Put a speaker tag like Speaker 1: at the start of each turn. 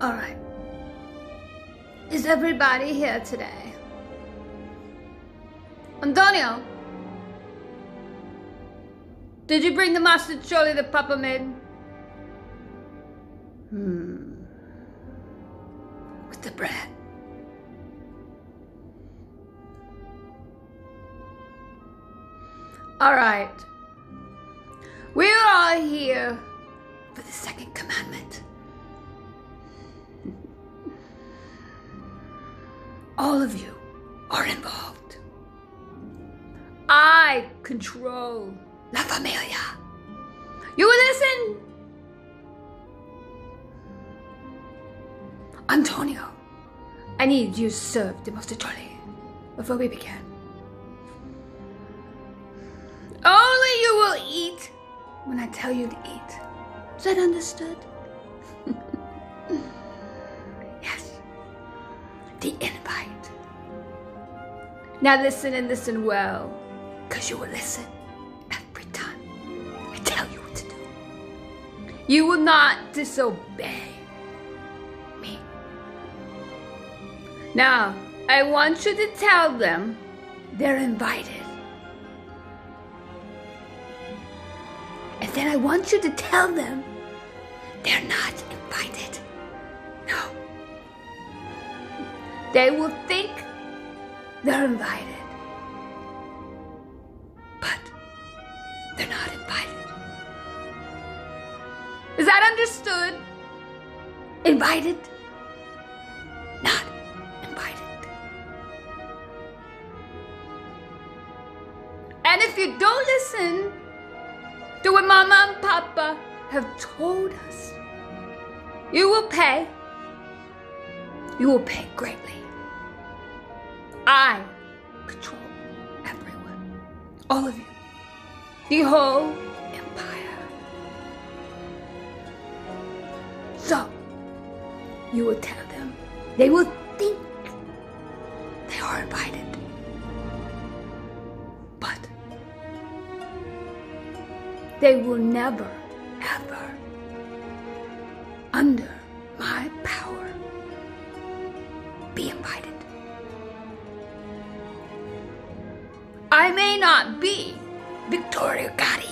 Speaker 1: All right. Is everybody here today? Antonio, did you bring the mostaccioli that Papa made? Hmm. With the bread. All right. We're all here for the second commandment. All of you are involved. I control La Familia. You will listen. Antonio, I need you to serve the mostaccioli before we begin. Only you will eat when I tell you to eat. Is that understood? The invite. Now listen and listen well, because you will listen every time I tell you what to do. You will not disobey me. Now, I want you to tell them they're invited. And then I want you to tell them they're not invited. They will think they're invited. But they're not invited. Is that understood? Invited? Not invited. And if you don't listen, to what Mama and Papa have told us. You will pay. You will pay greatly. I control everyone. All of you. The whole empire. So, you will tell them. They will think they are invited. But they will never, ever, under my power, be invited. I may not be Victoria Gotti,